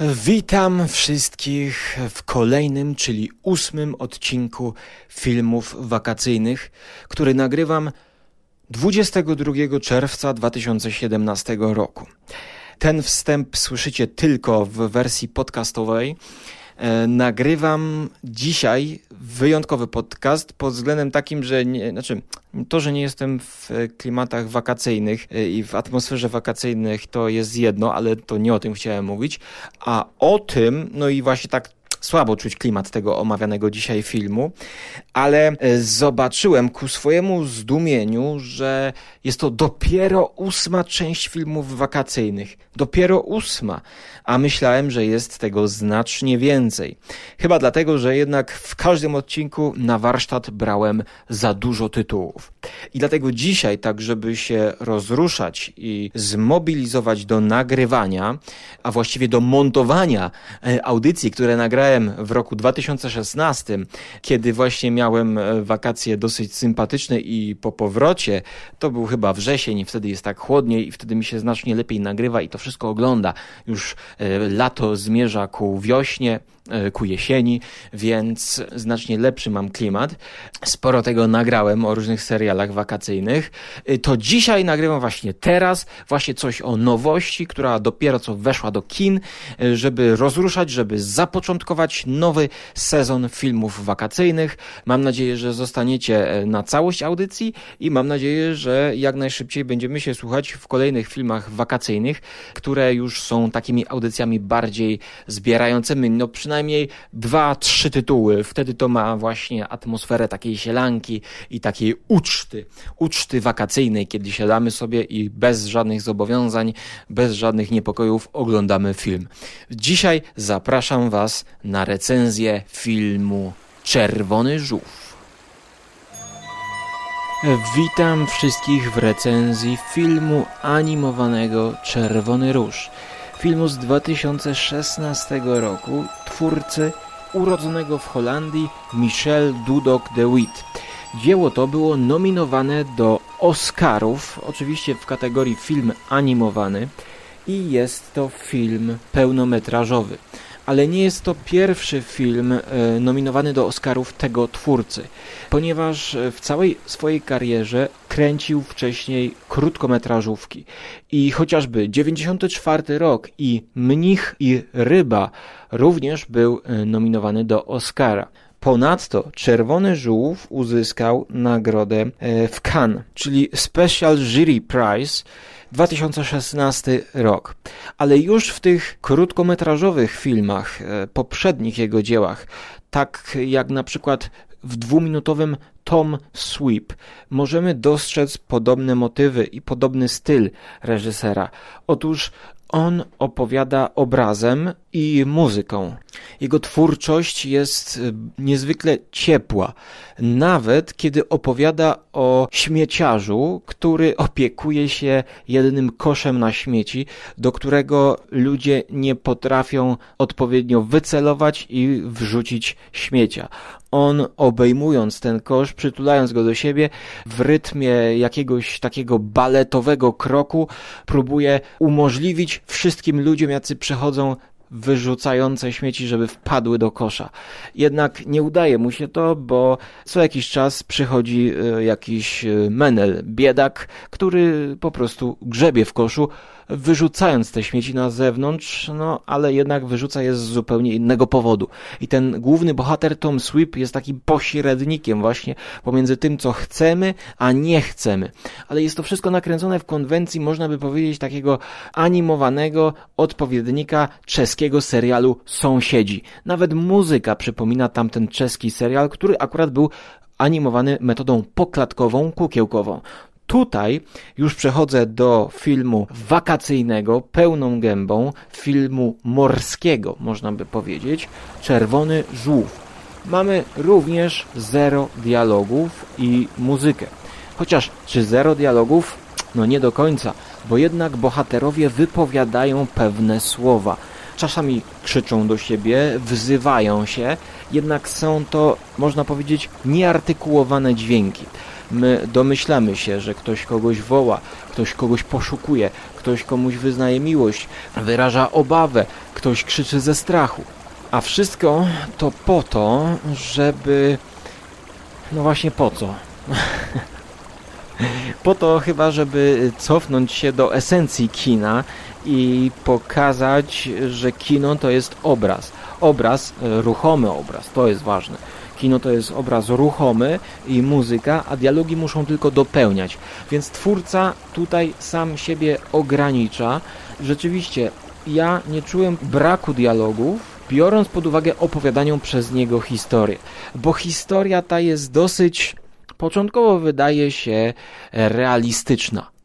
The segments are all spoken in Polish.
Witam wszystkich w kolejnym, czyli ósmym odcinku filmów wakacyjnych, który nagrywam 22 czerwca 2017 roku. Ten wstęp słyszycie tylko w wersji podcastowej. E, nagrywam dzisiaj wyjątkowy podcast pod względem takim, że nie, znaczy to, że nie jestem w klimatach wakacyjnych e, i w atmosferze wakacyjnych to jest jedno, ale to nie o tym chciałem mówić, a o tym, no i właśnie tak słabo czuć klimat tego omawianego dzisiaj filmu, ale e, zobaczyłem ku swojemu zdumieniu, że jest to dopiero ósma część filmów wakacyjnych. Dopiero ósma, a myślałem, że jest tego znacznie więcej. Chyba dlatego, że jednak w każdym odcinku na warsztat brałem za dużo tytułów. I dlatego dzisiaj, tak żeby się rozruszać i zmobilizować do nagrywania, a właściwie do montowania e, audycji, które nagrałem w roku 2016, kiedy właśnie miałem e, wakacje dosyć sympatyczne i po powrocie, to był chyba wrzesień, wtedy jest tak chłodniej i wtedy mi się znacznie lepiej nagrywa i to wszystko ogląda. Już e, lato zmierza ku wiośnie, E, ku jesieni, więc znacznie lepszy mam klimat. Sporo tego nagrałem o różnych serialach wakacyjnych. To dzisiaj nagrywam właśnie teraz, właśnie coś o nowości, która dopiero co weszła do kin, żeby rozruszać, żeby zapoczątkować nowy sezon filmów wakacyjnych. Mam nadzieję, że zostaniecie na całość audycji i mam nadzieję, że jak najszybciej będziemy się słuchać w kolejnych filmach wakacyjnych, które już są takimi audycjami bardziej zbierającymi, no przynajmniej dwa, trzy tytuły. Wtedy to ma właśnie atmosferę takiej sielanki i takiej uczty, uczty wakacyjnej, kiedy siadamy sobie i bez żadnych zobowiązań, bez żadnych niepokojów oglądamy film. Dzisiaj zapraszam Was na recenzję filmu Czerwony Żółw. Witam wszystkich w recenzji filmu animowanego Czerwony Róż filmu z 2016 roku twórcy urodzonego w Holandii Michel Dudok de Witt. Dzieło to było nominowane do Oscarów, oczywiście w kategorii film animowany i jest to film pełnometrażowy ale nie jest to pierwszy film e, nominowany do Oscarów tego twórcy, ponieważ e, w całej swojej karierze kręcił wcześniej krótkometrażówki. I chociażby 94 rok i Mnich i Ryba również był e, nominowany do Oscara. Ponadto Czerwony Żółw uzyskał nagrodę w Cannes, czyli Special Jury Prize 2016 rok. Ale już w tych krótkometrażowych filmach, e, poprzednich jego dziełach, tak jak na przykład w dwuminutowym Tom Sweep możemy dostrzec podobne motywy i podobny styl reżysera. Otóż on opowiada obrazem i muzyką. Jego twórczość jest y, niezwykle ciepła, nawet kiedy opowiada o śmieciarzu, który opiekuje się jednym koszem na śmieci, do którego ludzie nie potrafią odpowiednio wycelować i wrzucić śmiecia. On obejmując ten kosz, przytulając go do siebie, w rytmie jakiegoś takiego baletowego kroku, próbuje umożliwić wszystkim ludziom, jacy przechodzą wyrzucające śmieci, żeby wpadły do kosza. Jednak nie udaje mu się to, bo co jakiś czas przychodzi e, jakiś e, menel, biedak, który po prostu grzebie w koszu, wyrzucając te śmieci na zewnątrz, no ale jednak wyrzuca je z zupełnie innego powodu. I ten główny bohater Tom Sweep jest takim pośrednikiem właśnie pomiędzy tym, co chcemy, a nie chcemy. Ale jest to wszystko nakręcone w konwencji, można by powiedzieć, takiego animowanego odpowiednika czeskiego serialu Sąsiedzi. Nawet muzyka przypomina tamten czeski serial, który akurat był animowany metodą poklatkową, kukiełkową. Tutaj już przechodzę do filmu wakacyjnego, pełną gębą, filmu morskiego, można by powiedzieć, Czerwony Żółw. Mamy również zero dialogów i muzykę. Chociaż czy zero dialogów? No nie do końca, bo jednak bohaterowie wypowiadają pewne słowa. Czasami krzyczą do siebie, wzywają się, jednak są to, można powiedzieć, nieartykułowane dźwięki. my domyślamy się, że ktoś kogoś woła, ktoś kogoś poszukuje, ktoś komuś wyznaje miłość, wyraża obawę, ktoś krzyczy ze strachu. A wszystko to po to, żeby. No właśnie po co? po to chyba, żeby cofnąć się do esencji kina i pokazać, że kino to jest obraz. Obraz, e, ruchomy obraz, to jest ważne. Kino to jest obraz ruchomy i muzyka, a dialogi muszą tylko dopełniać. Więc twórca tutaj sam siebie ogranicza. Rzeczywiście, ja nie czułem braku dialogów, biorąc pod uwagę opowiadaną przez niego historię. Bo historia ta jest dosyć, początkowo wydaje się realistyczna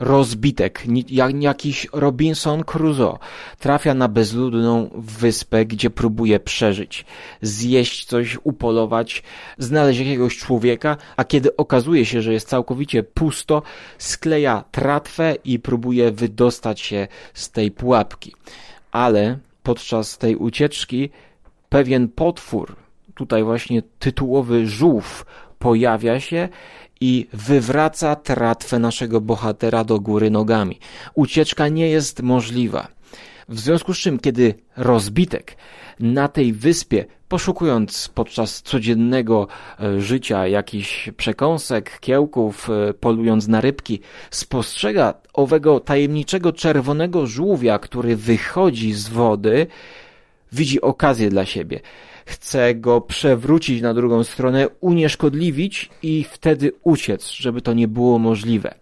rozbitek, jak jakiś Robinson Crusoe, trafia na bezludną wyspę, gdzie próbuje przeżyć, zjeść coś, upolować, znaleźć jakiegoś człowieka, a kiedy okazuje się, że jest całkowicie pusto, skleja tratwę i próbuje wydostać się z tej pułapki. Ale podczas tej ucieczki pewien potwór, tutaj właśnie tytułowy żółw, pojawia się i wywraca tratwę naszego bohatera do góry nogami. Ucieczka nie jest możliwa. W związku z czym, kiedy rozbitek na tej wyspie, poszukując podczas codziennego e, życia jakichś przekąsek, kiełków, e, polując na rybki, spostrzega owego tajemniczego czerwonego żółwia, który wychodzi z wody, widzi okazję dla siebie chce go przewrócić na drugą stronę, unieszkodliwić i wtedy uciec, żeby to nie było możliwe.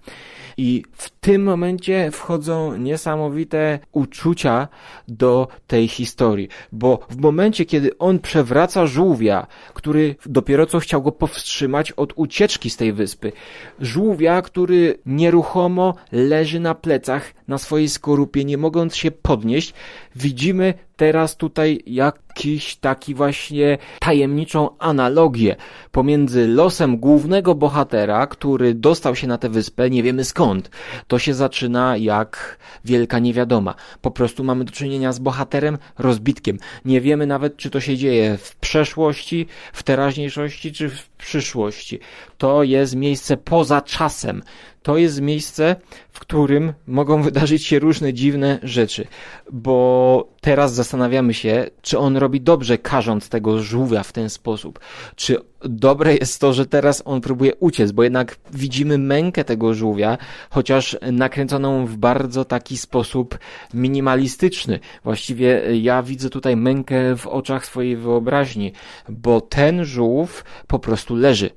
I w tym momencie wchodzą niesamowite uczucia do tej historii, bo w momencie, kiedy on przewraca żółwia, który dopiero co chciał go powstrzymać od ucieczki z tej wyspy, żółwia, który nieruchomo leży na plecach na swojej skorupie, nie mogąc się podnieść, widzimy teraz tutaj jakiś taki właśnie tajemniczą analogię pomiędzy losem głównego bohatera, który dostał się na tę wyspę, nie wiemy skąd. To się zaczyna jak wielka niewiadoma. Po prostu mamy do czynienia z bohaterem rozbitkiem. Nie wiemy nawet, czy to się dzieje w przeszłości, w teraźniejszości, czy w przyszłości. To jest miejsce poza czasem to jest miejsce, w którym mogą wydarzyć się różne dziwne rzeczy, bo teraz zastanawiamy się, czy on robi dobrze, karząc tego żółwia w ten sposób. Czy dobre jest to, że teraz on próbuje uciec, bo jednak widzimy mękę tego żółwia, chociaż nakręconą w bardzo taki sposób minimalistyczny. Właściwie ja widzę tutaj mękę w oczach swojej wyobraźni, bo ten żółw po prostu leży.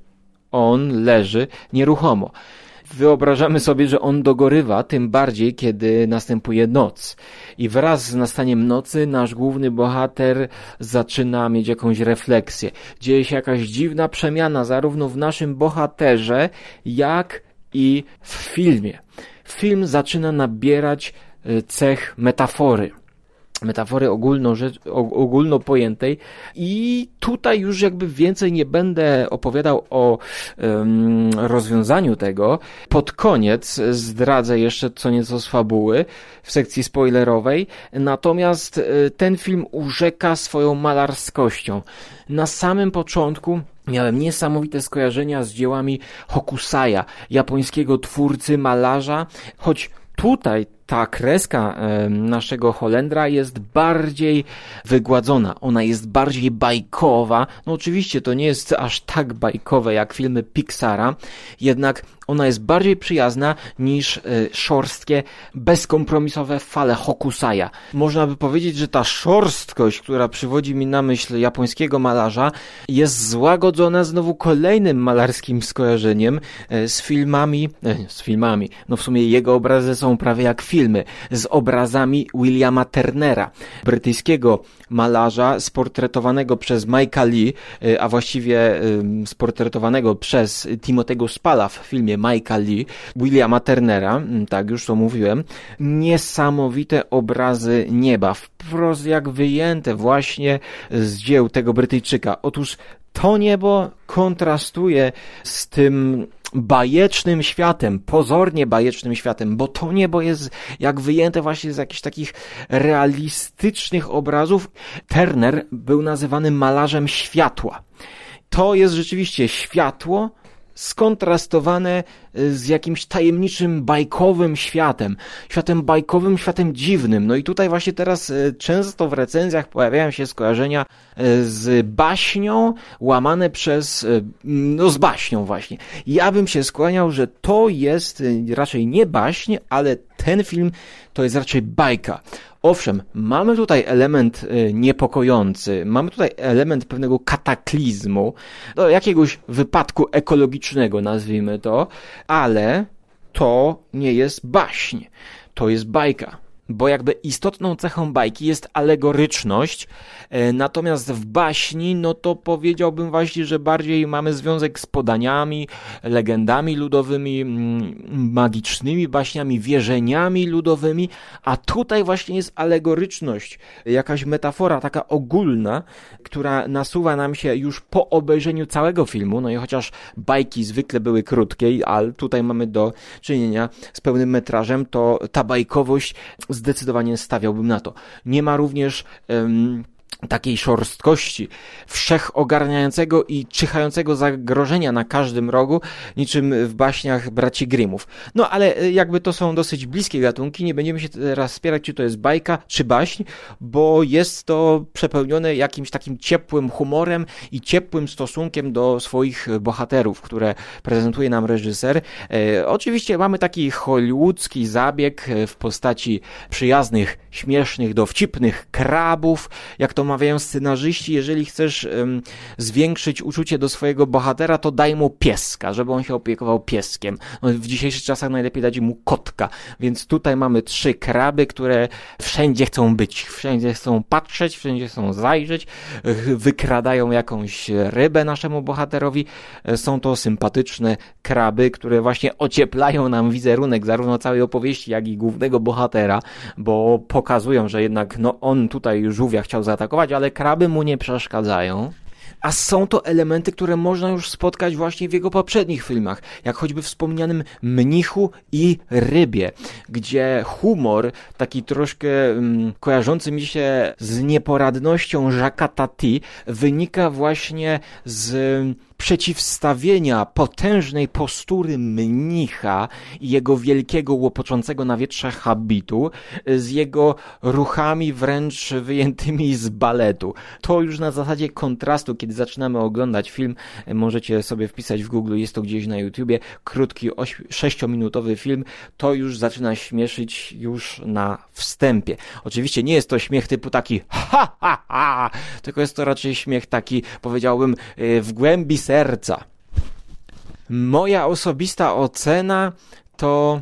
On leży nieruchomo wyobrażamy sobie, że on dogorywa, tym bardziej, kiedy następuje noc. I wraz z nastaniem nocy nasz główny bohater zaczyna mieć jakąś refleksję. Dzieje się jakaś dziwna przemiana, zarówno w naszym bohaterze, jak i w filmie. Film zaczyna nabierać e, cech metafory metafory ogólno, ogólno pojętej i tutaj już jakby więcej nie będę opowiadał o um, rozwiązaniu tego. Pod koniec zdradzę jeszcze co nieco z fabuły w sekcji spoilerowej, natomiast e, ten film urzeka swoją malarskością. Na samym początku Miałem niesamowite skojarzenia z dziełami Hokusaya, japońskiego twórcy, malarza, choć tutaj ta kreska naszego Holendra jest bardziej wygładzona, ona jest bardziej bajkowa. No oczywiście to nie jest aż tak bajkowe jak filmy Pixara, jednak ona jest bardziej przyjazna niż e, szorstkie, bezkompromisowe fale Hokusaya. Można by powiedzieć, że ta szorstkość, która przywodzi mi na myśl japońskiego malarza, jest złagodzona znowu kolejnym malarskim skojarzeniem e, z filmami, e, z filmami, no w sumie jego obrazy są prawie jak filmy, z obrazami Williama Turnera, brytyjskiego malarza sportretowanego przez Mike'a Lee, a właściwie sportretowanego przez Timotego Spala w filmie Mike'a Lee, Williama Turnera, mm, tak już to mówiłem, niesamowite obrazy nieba, wprost jak wyjęte właśnie z dzieł tego Brytyjczyka. Otóż to niebo kontrastuje z tym bajecznym światem, pozornie bajecznym światem, bo to niebo jest jak wyjęte właśnie z jakichś takich realistycznych obrazów. Turner był nazywany malarzem światła. To jest rzeczywiście światło, skontrastowane z jakimś tajemniczym, bajkowym światem. Światem bajkowym, światem dziwnym. No i tutaj właśnie teraz często w recenzjach pojawiają się skojarzenia z baśnią, łamane przez, no z baśnią właśnie. Ja bym się skłaniał, że to jest raczej nie baśń, ale ten film to jest raczej bajka. Owszem, mamy tutaj element y, niepokojący, mamy tutaj element pewnego kataklizmu, do jakiegoś wypadku ekologicznego, nazwijmy to, ale to nie jest baśń, to jest bajka bo jakby istotną cechą bajki jest alegoryczność, e, natomiast w baśni, no to powiedziałbym właśnie, że bardziej mamy związek z podaniami, legendami ludowymi, mm, magicznymi baśniami, wierzeniami ludowymi, a tutaj właśnie jest alegoryczność, jakaś metafora taka ogólna, która nasuwa nam się już po obejrzeniu całego filmu, no i chociaż bajki zwykle były krótkie, ale tutaj mamy do czynienia z pełnym metrażem, to ta bajkowość zdecydowanie stawiałbym na to. Nie ma również um, takiej szorstkości, wszechogarniającego i czyhającego zagrożenia na każdym rogu, niczym w baśniach braci Grimmów. No ale e, jakby to są dosyć bliskie gatunki, nie będziemy się teraz spierać, czy to jest bajka, czy baśń, bo jest to przepełnione jakimś takim ciepłym humorem i ciepłym stosunkiem do swoich bohaterów, które prezentuje nam reżyser. E, oczywiście mamy taki hollywoodzki zabieg e, w postaci przyjaznych, śmiesznych, dowcipnych krabów, jak to mawiają scenarzyści, jeżeli chcesz um, zwiększyć uczucie do swojego bohatera, to daj mu pieska, żeby on się opiekował pieskiem. No, w dzisiejszych czasach najlepiej dać mu kotka, więc tutaj mamy trzy kraby, które wszędzie chcą być, wszędzie chcą patrzeć, wszędzie chcą zajrzeć, wykradają jakąś rybę naszemu bohaterowi. Są to sympatyczne kraby, które właśnie ocieplają nam wizerunek zarówno całej opowieści, jak i głównego bohatera, bo pokazują, że jednak no on tutaj żółwia chciał zaatakować, ale kraby mu nie przeszkadzają. A są to elementy, które można już spotkać właśnie w jego poprzednich filmach, jak choćby wspomnianym Mnichu i Rybie, gdzie humor, taki troszkę um, kojarzący mi się z nieporadnością Jacques'a Tati, wynika właśnie z przeciwstawienia potężnej postury mnicha i jego wielkiego łopoczącego na wietrze habitu z jego ruchami wręcz wyjętymi z baletu. To już na zasadzie kontrastu, kiedy zaczynamy oglądać film, możecie sobie wpisać w Google, jest to gdzieś na YouTubie, krótki, sześciominutowy film, to już zaczyna śmieszyć już na wstępie. Oczywiście nie jest to śmiech typu taki ha ha ha, tylko jest to raczej śmiech taki, powiedziałbym, y, w głębi serca. Moja osobista ocena to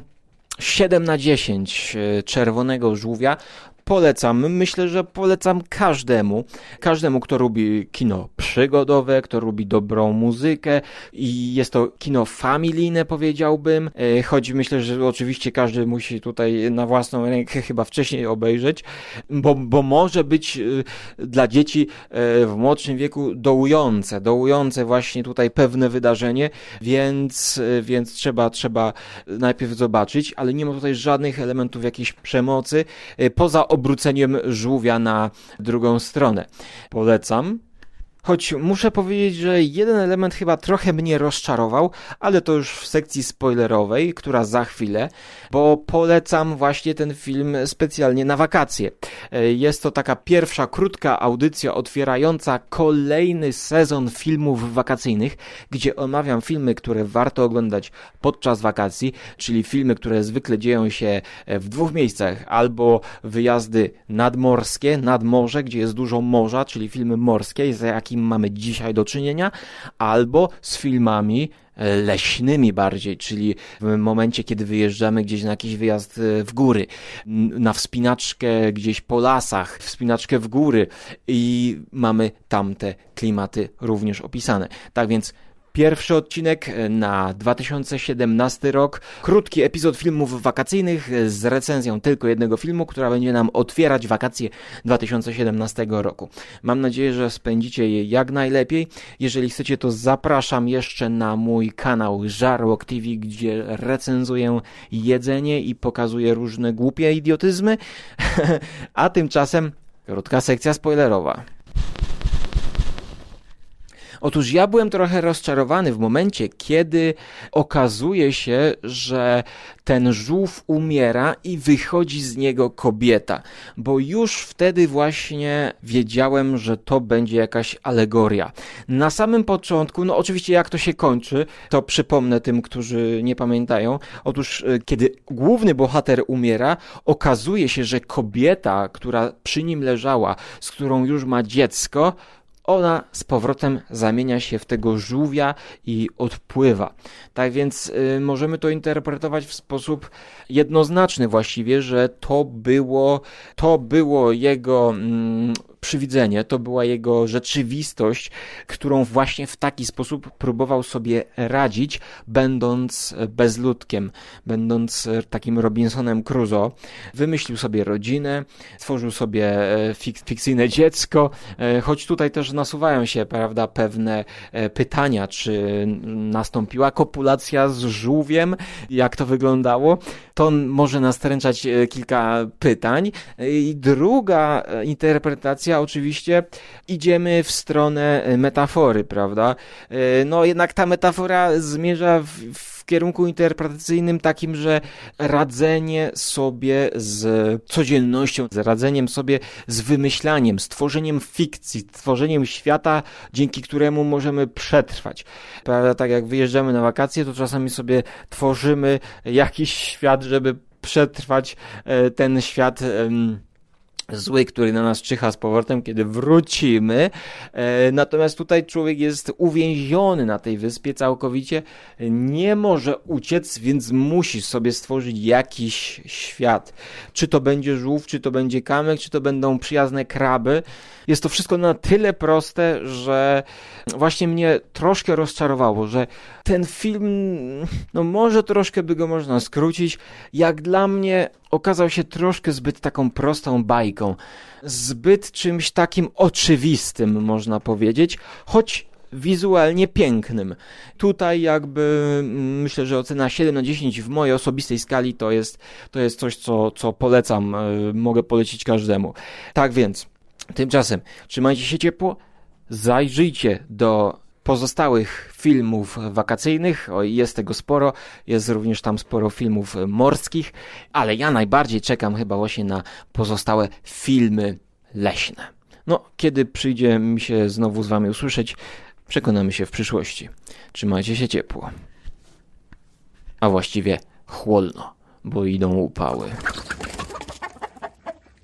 7 na 10 y, czerwonego żółwia polecam. Myślę, że polecam każdemu, każdemu, kto lubi kino przygodowe, kto lubi dobrą muzykę i jest to kino familijne, powiedziałbym, e, choć myślę, że oczywiście każdy musi tutaj na własną rękę chyba wcześniej obejrzeć, bo, bo może być e, dla dzieci e, w młodszym wieku dołujące, dołujące właśnie tutaj pewne wydarzenie, więc, więc trzeba, trzeba najpierw zobaczyć, ale nie ma tutaj żadnych elementów jakiejś przemocy, poza obróceniem żółwia na drugą stronę. Polecam. Choć muszę powiedzieć, że jeden element chyba trochę mnie rozczarował, ale to już w sekcji spoilerowej, która za chwilę, bo polecam właśnie ten film specjalnie na wakacje. E, jest to taka pierwsza krótka audycja otwierająca kolejny sezon filmów wakacyjnych, gdzie omawiam filmy, które warto oglądać podczas wakacji, czyli filmy, które zwykle dzieją się w dwóch miejscach, albo wyjazdy nadmorskie, nad morze, gdzie jest dużo morza, czyli filmy morskie, za jakim jakim mamy dzisiaj do czynienia, albo z filmami e, leśnymi bardziej, czyli w momencie, kiedy wyjeżdżamy gdzieś na jakiś wyjazd e, w góry, na wspinaczkę gdzieś po lasach, wspinaczkę w góry i mamy tamte klimaty również opisane. Tak więc Pierwszy odcinek na 2017 rok. Krótki epizod filmów wakacyjnych z recenzją tylko jednego filmu, która będzie nam otwierać wakacje 2017 roku. Mam nadzieję, że spędzicie je jak najlepiej. Jeżeli chcecie, to zapraszam jeszcze na mój kanał Żarłok TV, gdzie recenzuję jedzenie i pokazuję różne głupie idiotyzmy. A tymczasem krótka sekcja spoilerowa. Otóż ja byłem trochę rozczarowany w momencie, kiedy okazuje się, że ten żółw umiera i wychodzi z niego kobieta, bo już wtedy właśnie wiedziałem, że to będzie jakaś alegoria. Na samym początku, no oczywiście jak to się kończy, to przypomnę tym, którzy nie pamiętają. Otóż e, kiedy główny bohater umiera, okazuje się, że kobieta, która przy nim leżała, z którą już ma dziecko, ona z powrotem zamienia się w tego żółwia i odpływa. Tak więc y, możemy to interpretować w sposób jednoznaczny właściwie, że to było, to było jego mm, przywidzenie, to była jego rzeczywistość, którą właśnie w taki sposób próbował sobie radzić, będąc bezludkiem, będąc takim Robinsonem Crusoe. Wymyślił sobie rodzinę, stworzył sobie e, fik fikcyjne dziecko, e, choć tutaj też nasuwają się, prawda, pewne e, pytania, czy nastąpiła kopulacja z żółwiem, jak to wyglądało. To może nastręczać kilka pytań. I druga interpretacja oczywiście idziemy w stronę e, metafory, prawda? E, no jednak ta metafora zmierza w, w kierunku interpretacyjnym takim, że radzenie sobie z codziennością, z radzeniem sobie z wymyślaniem, stworzeniem fikcji, stworzeniem świata, dzięki któremu możemy przetrwać. Prawda, tak jak wyjeżdżamy na wakacje, to czasami sobie tworzymy jakiś świat, żeby przetrwać e, ten świat zły, który na nas czyha z powrotem, kiedy wrócimy. E, natomiast tutaj człowiek jest uwięziony na tej wyspie całkowicie, nie może uciec, więc musi sobie stworzyć jakiś świat. Czy to będzie żółw, czy to będzie kamyk, czy to będą przyjazne kraby. Jest to wszystko na tyle proste, że właśnie mnie troszkę rozczarowało, że ten film, no może troszkę by go można skrócić. Jak dla mnie okazał się troszkę zbyt taką prostą bajką, zbyt czymś takim oczywistym, można powiedzieć, choć wizualnie pięknym. Tutaj jakby mm, myślę, że ocena 7 na 10 w mojej osobistej skali to jest, to jest coś, co, co polecam, e, mogę polecić każdemu. Tak więc, tymczasem trzymajcie się ciepło, zajrzyjcie do pozostałych filmów wakacyjnych. O, jest tego sporo, jest również tam sporo filmów morskich, ale ja najbardziej czekam chyba właśnie na pozostałe filmy leśne. No, kiedy przyjdzie mi się znowu z Wami usłyszeć, przekonamy się w przyszłości. Trzymajcie się ciepło. A właściwie chłodno, bo idą upały.